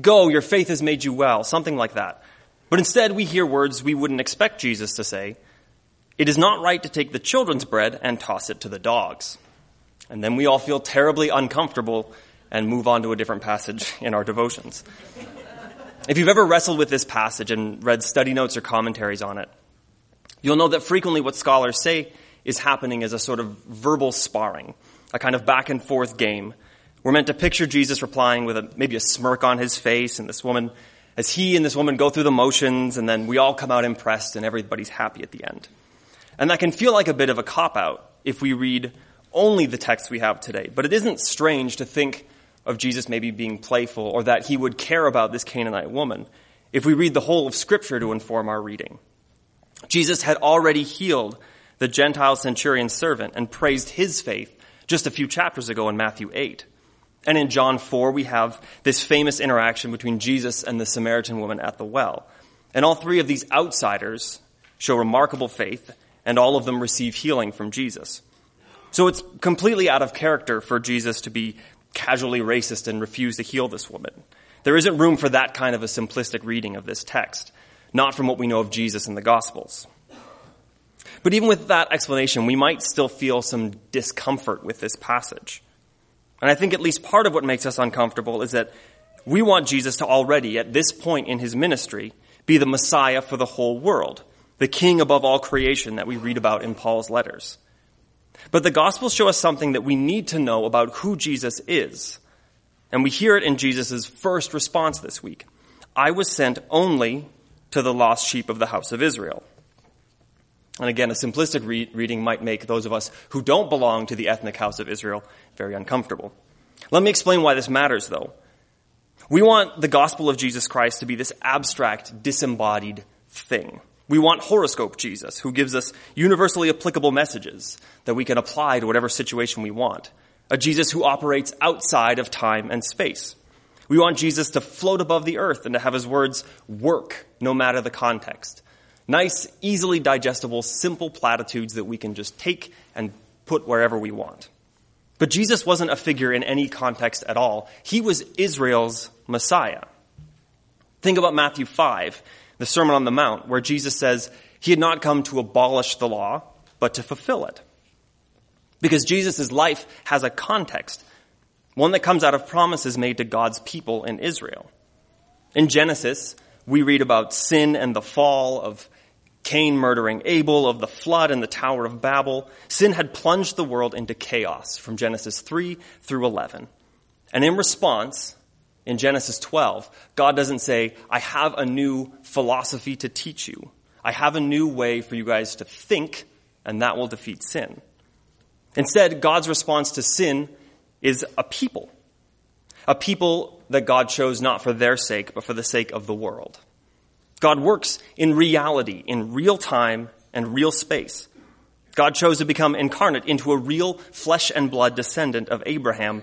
Go, your faith has made you well, something like that. But instead, we hear words we wouldn't expect Jesus to say. It is not right to take the children's bread and toss it to the dogs. And then we all feel terribly uncomfortable and move on to a different passage in our devotions. If you've ever wrestled with this passage and read study notes or commentaries on it, you'll know that frequently what scholars say is happening is a sort of verbal sparring, a kind of back and forth game. We're meant to picture Jesus replying with a, maybe a smirk on his face, and this woman, as he and this woman go through the motions, and then we all come out impressed and everybody's happy at the end. And that can feel like a bit of a cop out if we read only the text we have today. But it isn't strange to think of Jesus maybe being playful or that he would care about this Canaanite woman if we read the whole of Scripture to inform our reading. Jesus had already healed the Gentile centurion's servant and praised his faith just a few chapters ago in Matthew 8. And in John 4, we have this famous interaction between Jesus and the Samaritan woman at the well. And all three of these outsiders show remarkable faith, and all of them receive healing from Jesus. So it's completely out of character for Jesus to be casually racist and refuse to heal this woman. There isn't room for that kind of a simplistic reading of this text, not from what we know of Jesus in the Gospels. But even with that explanation, we might still feel some discomfort with this passage. And I think at least part of what makes us uncomfortable is that we want Jesus to already, at this point in his ministry, be the Messiah for the whole world, the King above all creation that we read about in Paul's letters. But the Gospels show us something that we need to know about who Jesus is. And we hear it in Jesus' first response this week. I was sent only to the lost sheep of the house of Israel. And again, a simplistic re- reading might make those of us who don't belong to the ethnic house of Israel very uncomfortable. Let me explain why this matters, though. We want the gospel of Jesus Christ to be this abstract, disembodied thing. We want horoscope Jesus, who gives us universally applicable messages that we can apply to whatever situation we want. A Jesus who operates outside of time and space. We want Jesus to float above the earth and to have his words work no matter the context. Nice, easily digestible, simple platitudes that we can just take and put wherever we want. But Jesus wasn't a figure in any context at all. He was Israel's Messiah. Think about Matthew 5 the Sermon on the Mount, where Jesus says he had not come to abolish the law, but to fulfill it. Because Jesus' life has a context, one that comes out of promises made to God's people in Israel. In Genesis, we read about sin and the fall of Cain murdering Abel, of the flood and the Tower of Babel. Sin had plunged the world into chaos from Genesis 3 through 11. And in response, in Genesis 12, God doesn't say, I have a new philosophy to teach you. I have a new way for you guys to think, and that will defeat sin. Instead, God's response to sin is a people. A people that God chose not for their sake, but for the sake of the world. God works in reality, in real time and real space. God chose to become incarnate into a real flesh and blood descendant of Abraham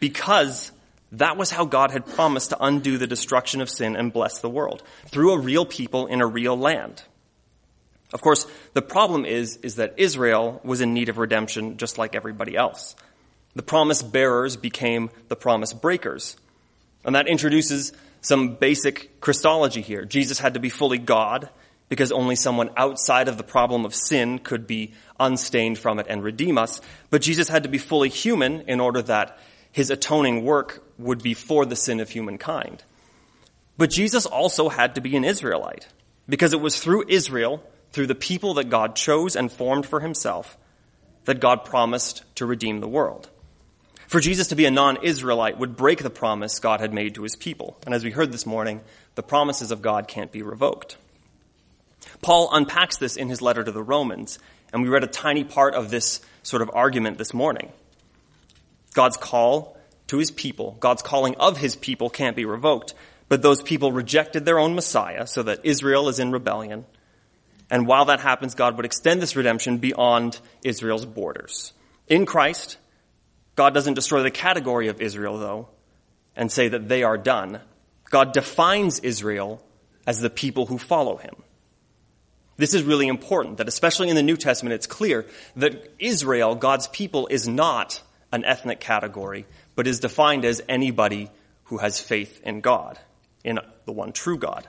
because that was how God had promised to undo the destruction of sin and bless the world through a real people in a real land. Of course, the problem is, is that Israel was in need of redemption just like everybody else. The promise bearers became the promise breakers. And that introduces some basic Christology here. Jesus had to be fully God because only someone outside of the problem of sin could be unstained from it and redeem us. But Jesus had to be fully human in order that his atoning work would be for the sin of humankind. But Jesus also had to be an Israelite because it was through Israel, through the people that God chose and formed for himself, that God promised to redeem the world. For Jesus to be a non-Israelite would break the promise God had made to his people. And as we heard this morning, the promises of God can't be revoked. Paul unpacks this in his letter to the Romans, and we read a tiny part of this sort of argument this morning. God's call to his people, God's calling of his people can't be revoked. But those people rejected their own Messiah so that Israel is in rebellion. And while that happens, God would extend this redemption beyond Israel's borders. In Christ, God doesn't destroy the category of Israel, though, and say that they are done. God defines Israel as the people who follow him. This is really important that especially in the New Testament, it's clear that Israel, God's people, is not an ethnic category, but is defined as anybody who has faith in God, in the one true God.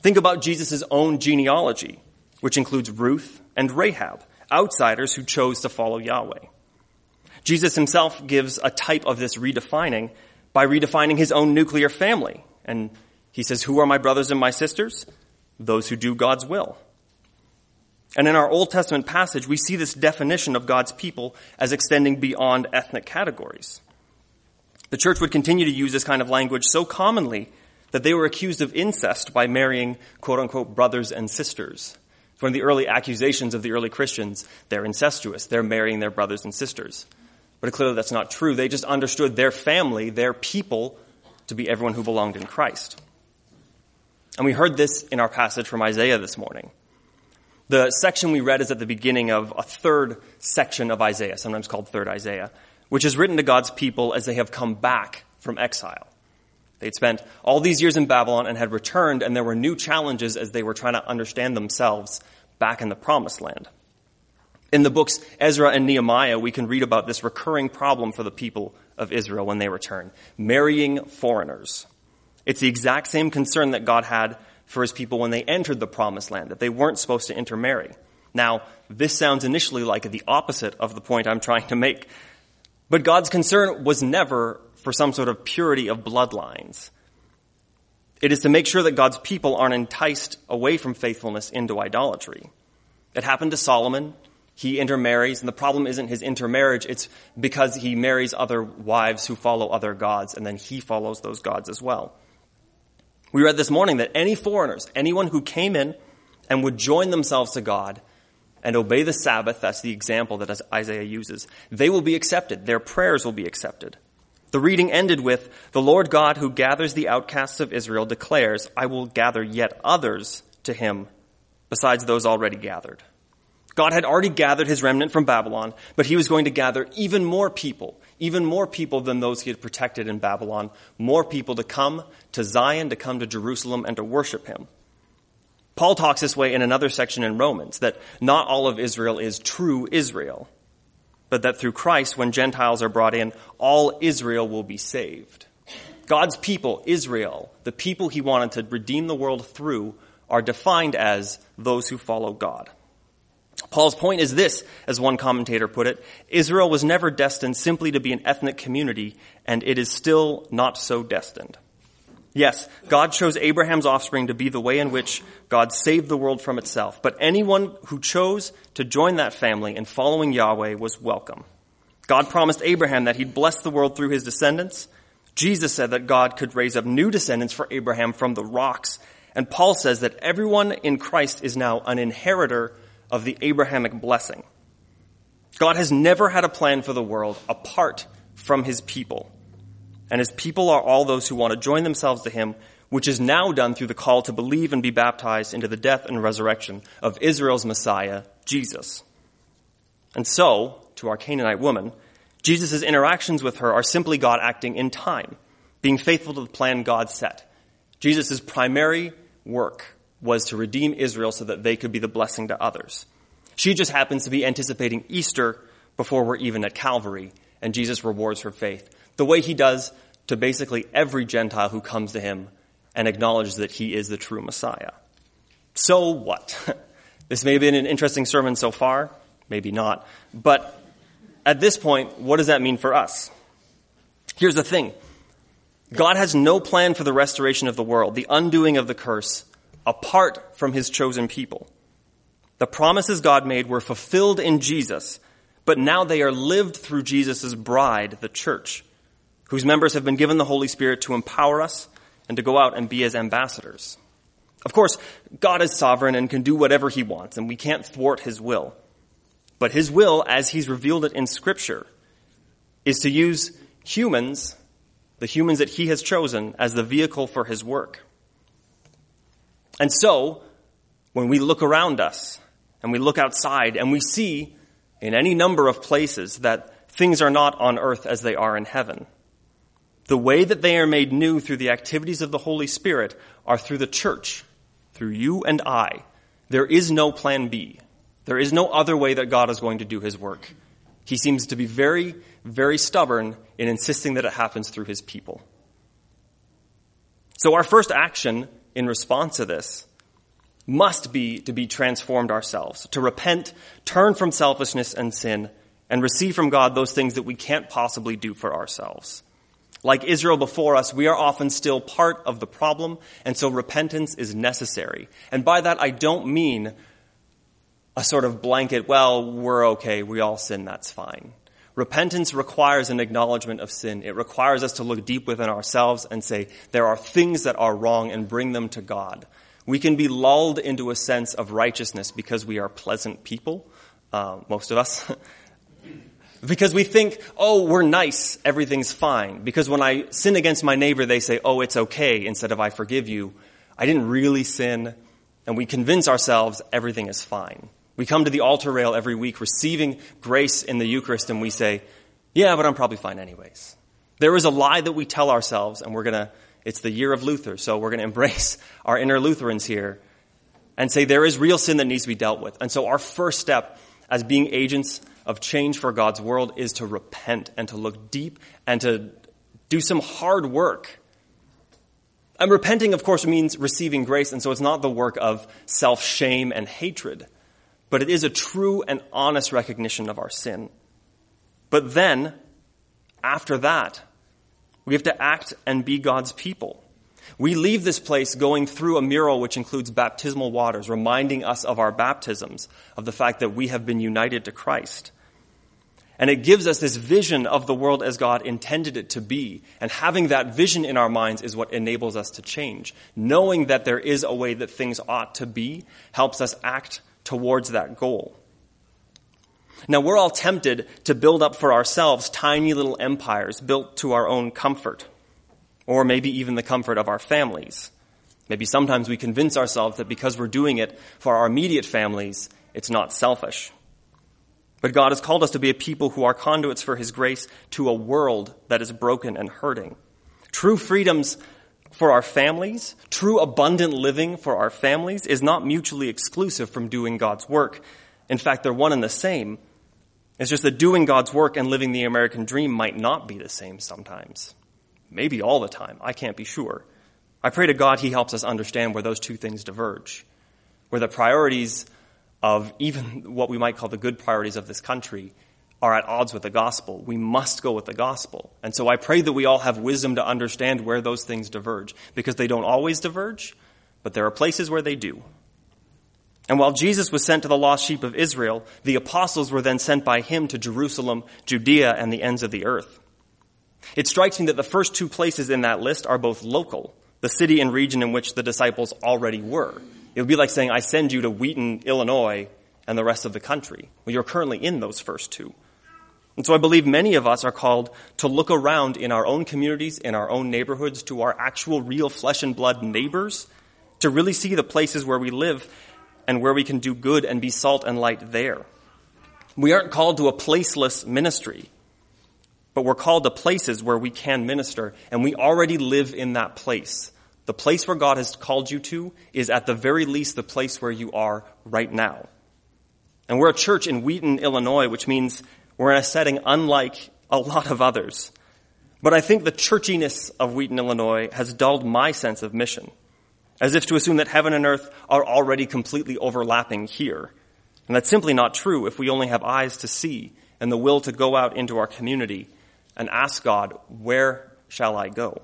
Think about Jesus' own genealogy, which includes Ruth and Rahab, outsiders who chose to follow Yahweh. Jesus himself gives a type of this redefining by redefining his own nuclear family. And he says, Who are my brothers and my sisters? Those who do God's will. And in our Old Testament passage, we see this definition of God's people as extending beyond ethnic categories. The church would continue to use this kind of language so commonly that they were accused of incest by marrying quote unquote brothers and sisters. One of the early accusations of the early Christians, they're incestuous, they're marrying their brothers and sisters. But clearly that's not true. They just understood their family, their people, to be everyone who belonged in Christ. And we heard this in our passage from Isaiah this morning. The section we read is at the beginning of a third section of Isaiah, sometimes called Third Isaiah, which is written to God's people as they have come back from exile. They'd spent all these years in Babylon and had returned, and there were new challenges as they were trying to understand themselves back in the promised land. In the books Ezra and Nehemiah, we can read about this recurring problem for the people of Israel when they return marrying foreigners. It's the exact same concern that God had for his people when they entered the promised land, that they weren't supposed to intermarry. Now, this sounds initially like the opposite of the point I'm trying to make. But God's concern was never for some sort of purity of bloodlines. It is to make sure that God's people aren't enticed away from faithfulness into idolatry. It happened to Solomon he intermarries, and the problem isn't his intermarriage, it's because he marries other wives who follow other gods, and then he follows those gods as well. We read this morning that any foreigners, anyone who came in and would join themselves to God and obey the Sabbath, that's the example that Isaiah uses, they will be accepted. Their prayers will be accepted. The reading ended with, The Lord God who gathers the outcasts of Israel declares, I will gather yet others to him besides those already gathered. God had already gathered his remnant from Babylon, but he was going to gather even more people, even more people than those he had protected in Babylon, more people to come to Zion, to come to Jerusalem, and to worship him. Paul talks this way in another section in Romans, that not all of Israel is true Israel, but that through Christ, when Gentiles are brought in, all Israel will be saved. God's people, Israel, the people he wanted to redeem the world through, are defined as those who follow God. Paul's point is this, as one commentator put it Israel was never destined simply to be an ethnic community, and it is still not so destined. Yes, God chose Abraham's offspring to be the way in which God saved the world from itself, but anyone who chose to join that family in following Yahweh was welcome. God promised Abraham that he'd bless the world through his descendants. Jesus said that God could raise up new descendants for Abraham from the rocks. And Paul says that everyone in Christ is now an inheritor of the Abrahamic blessing. God has never had a plan for the world apart from his people. And his people are all those who want to join themselves to him, which is now done through the call to believe and be baptized into the death and resurrection of Israel's Messiah, Jesus. And so, to our Canaanite woman, Jesus' interactions with her are simply God acting in time, being faithful to the plan God set. Jesus' primary work was to redeem Israel so that they could be the blessing to others. She just happens to be anticipating Easter before we're even at Calvary, and Jesus rewards her faith the way he does to basically every Gentile who comes to him and acknowledges that he is the true Messiah. So what? this may have been an interesting sermon so far, maybe not, but at this point, what does that mean for us? Here's the thing. God has no plan for the restoration of the world, the undoing of the curse, apart from his chosen people. The promises God made were fulfilled in Jesus, but now they are lived through Jesus' bride, the church, whose members have been given the Holy Spirit to empower us and to go out and be his ambassadors. Of course, God is sovereign and can do whatever he wants, and we can't thwart his will. But his will, as he's revealed it in Scripture, is to use humans, the humans that he has chosen, as the vehicle for his work. And so, when we look around us and we look outside and we see in any number of places that things are not on earth as they are in heaven, the way that they are made new through the activities of the Holy Spirit are through the church, through you and I. There is no plan B. There is no other way that God is going to do his work. He seems to be very, very stubborn in insisting that it happens through his people. So our first action in response to this must be to be transformed ourselves, to repent, turn from selfishness and sin, and receive from God those things that we can't possibly do for ourselves. Like Israel before us, we are often still part of the problem, and so repentance is necessary. And by that, I don't mean a sort of blanket, well, we're okay, we all sin, that's fine. Repentance requires an acknowledgement of sin. It requires us to look deep within ourselves and say, there are things that are wrong and bring them to God. We can be lulled into a sense of righteousness because we are pleasant people, uh, most of us. because we think, oh, we're nice, everything's fine. Because when I sin against my neighbor, they say, oh, it's okay, instead of I forgive you. I didn't really sin. And we convince ourselves everything is fine. We come to the altar rail every week receiving grace in the Eucharist and we say, yeah, but I'm probably fine anyways. There is a lie that we tell ourselves and we're gonna, it's the year of Luther, so we're gonna embrace our inner Lutherans here and say there is real sin that needs to be dealt with. And so our first step as being agents of change for God's world is to repent and to look deep and to do some hard work. And repenting, of course, means receiving grace, and so it's not the work of self shame and hatred but it is a true and honest recognition of our sin. But then, after that, we have to act and be God's people. We leave this place going through a mural which includes baptismal waters, reminding us of our baptisms, of the fact that we have been united to Christ. And it gives us this vision of the world as God intended it to be. And having that vision in our minds is what enables us to change. Knowing that there is a way that things ought to be helps us act towards that goal. Now, we're all tempted to build up for ourselves tiny little empires built to our own comfort, or maybe even the comfort of our families. Maybe sometimes we convince ourselves that because we're doing it for our immediate families, it's not selfish. But God has called us to be a people who are conduits for His grace to a world that is broken and hurting. True freedoms for our families, true abundant living for our families is not mutually exclusive from doing God's work. In fact, they're one and the same. It's just that doing God's work and living the American dream might not be the same sometimes. Maybe all the time. I can't be sure. I pray to God He helps us understand where those two things diverge, where the priorities of even what we might call the good priorities of this country are at odds with the gospel. We must go with the gospel. And so I pray that we all have wisdom to understand where those things diverge, because they don't always diverge, but there are places where they do. And while Jesus was sent to the lost sheep of Israel, the apostles were then sent by him to Jerusalem, Judea, and the ends of the earth. It strikes me that the first two places in that list are both local, the city and region in which the disciples already were. It would be like saying, I send you to Wheaton, Illinois, and the rest of the country. Well, you're currently in those first two. And so I believe many of us are called to look around in our own communities, in our own neighborhoods, to our actual real flesh and blood neighbors, to really see the places where we live and where we can do good and be salt and light there. We aren't called to a placeless ministry, but we're called to places where we can minister, and we already live in that place. The place where God has called you to is at the very least the place where you are right now. And we're a church in Wheaton, Illinois, which means we're in a setting unlike a lot of others. But I think the churchiness of Wheaton, Illinois has dulled my sense of mission, as if to assume that heaven and earth are already completely overlapping here. And that's simply not true if we only have eyes to see and the will to go out into our community and ask God, where shall I go?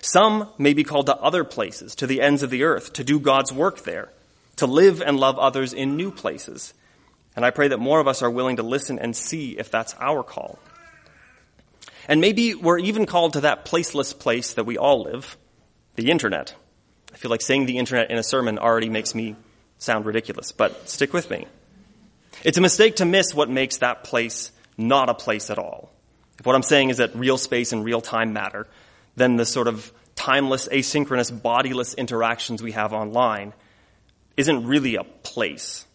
Some may be called to other places, to the ends of the earth, to do God's work there, to live and love others in new places, and I pray that more of us are willing to listen and see if that's our call. And maybe we're even called to that placeless place that we all live, the internet. I feel like saying the internet in a sermon already makes me sound ridiculous, but stick with me. It's a mistake to miss what makes that place not a place at all. If what I'm saying is that real space and real time matter, then the sort of timeless, asynchronous, bodiless interactions we have online isn't really a place.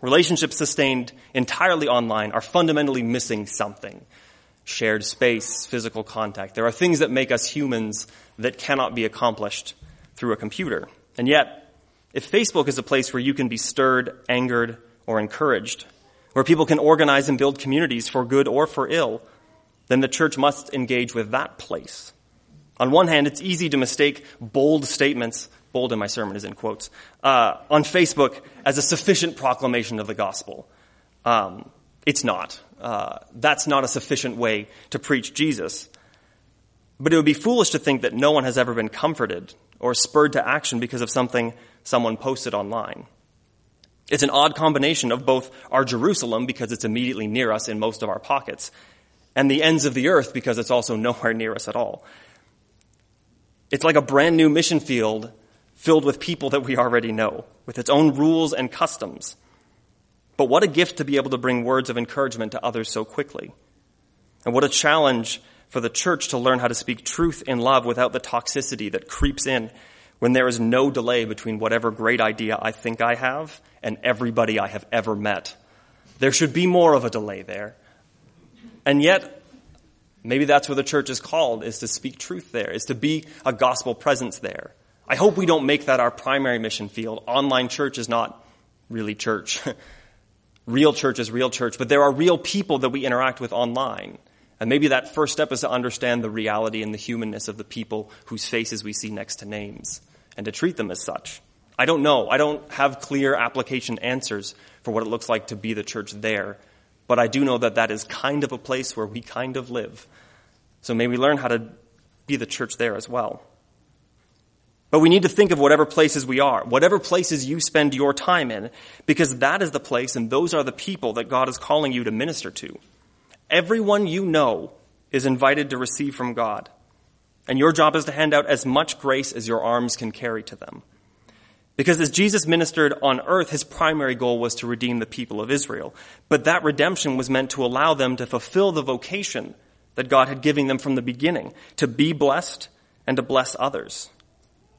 Relationships sustained entirely online are fundamentally missing something. Shared space, physical contact. There are things that make us humans that cannot be accomplished through a computer. And yet, if Facebook is a place where you can be stirred, angered, or encouraged, where people can organize and build communities for good or for ill, then the church must engage with that place. On one hand, it's easy to mistake bold statements, bold in my sermon is in quotes, uh, on Facebook as a sufficient proclamation of the gospel. Um, it's not. Uh, that's not a sufficient way to preach Jesus. But it would be foolish to think that no one has ever been comforted or spurred to action because of something someone posted online. It's an odd combination of both our Jerusalem, because it's immediately near us in most of our pockets, and the ends of the earth, because it's also nowhere near us at all. It's like a brand new mission field filled with people that we already know, with its own rules and customs. But what a gift to be able to bring words of encouragement to others so quickly. And what a challenge for the church to learn how to speak truth in love without the toxicity that creeps in when there is no delay between whatever great idea I think I have and everybody I have ever met. There should be more of a delay there. And yet, maybe that's what the church is called, is to speak truth there, is to be a gospel presence there. I hope we don't make that our primary mission field. Online church is not really church. real church is real church, but there are real people that we interact with online. And maybe that first step is to understand the reality and the humanness of the people whose faces we see next to names and to treat them as such. I don't know. I don't have clear application answers for what it looks like to be the church there, but I do know that that is kind of a place where we kind of live. So may we learn how to be the church there as well. But we need to think of whatever places we are, whatever places you spend your time in, because that is the place and those are the people that God is calling you to minister to. Everyone you know is invited to receive from God. And your job is to hand out as much grace as your arms can carry to them. Because as Jesus ministered on earth, his primary goal was to redeem the people of Israel. But that redemption was meant to allow them to fulfill the vocation that God had given them from the beginning, to be blessed and to bless others.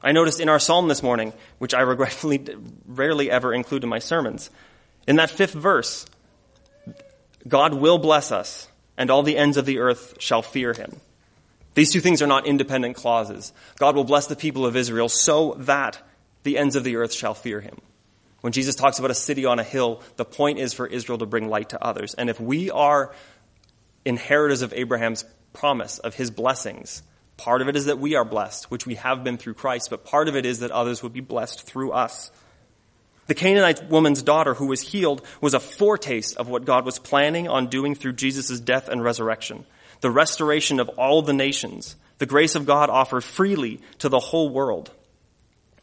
I noticed in our psalm this morning, which I regretfully rarely ever include in my sermons, in that fifth verse, God will bless us, and all the ends of the earth shall fear him. These two things are not independent clauses. God will bless the people of Israel so that the ends of the earth shall fear him. When Jesus talks about a city on a hill, the point is for Israel to bring light to others. And if we are inheritors of Abraham's promise, of his blessings, part of it is that we are blessed, which we have been through Christ, but part of it is that others would be blessed through us. The Canaanite woman's daughter who was healed was a foretaste of what God was planning on doing through Jesus' death and resurrection the restoration of all the nations, the grace of God offered freely to the whole world.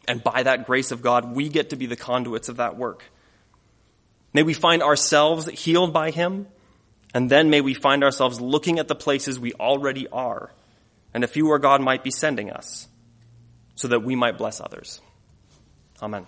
And by that grace of God, we get to be the conduits of that work. May we find ourselves healed by Him, and then may we find ourselves looking at the places we already are, and a few where God might be sending us, so that we might bless others. Amen.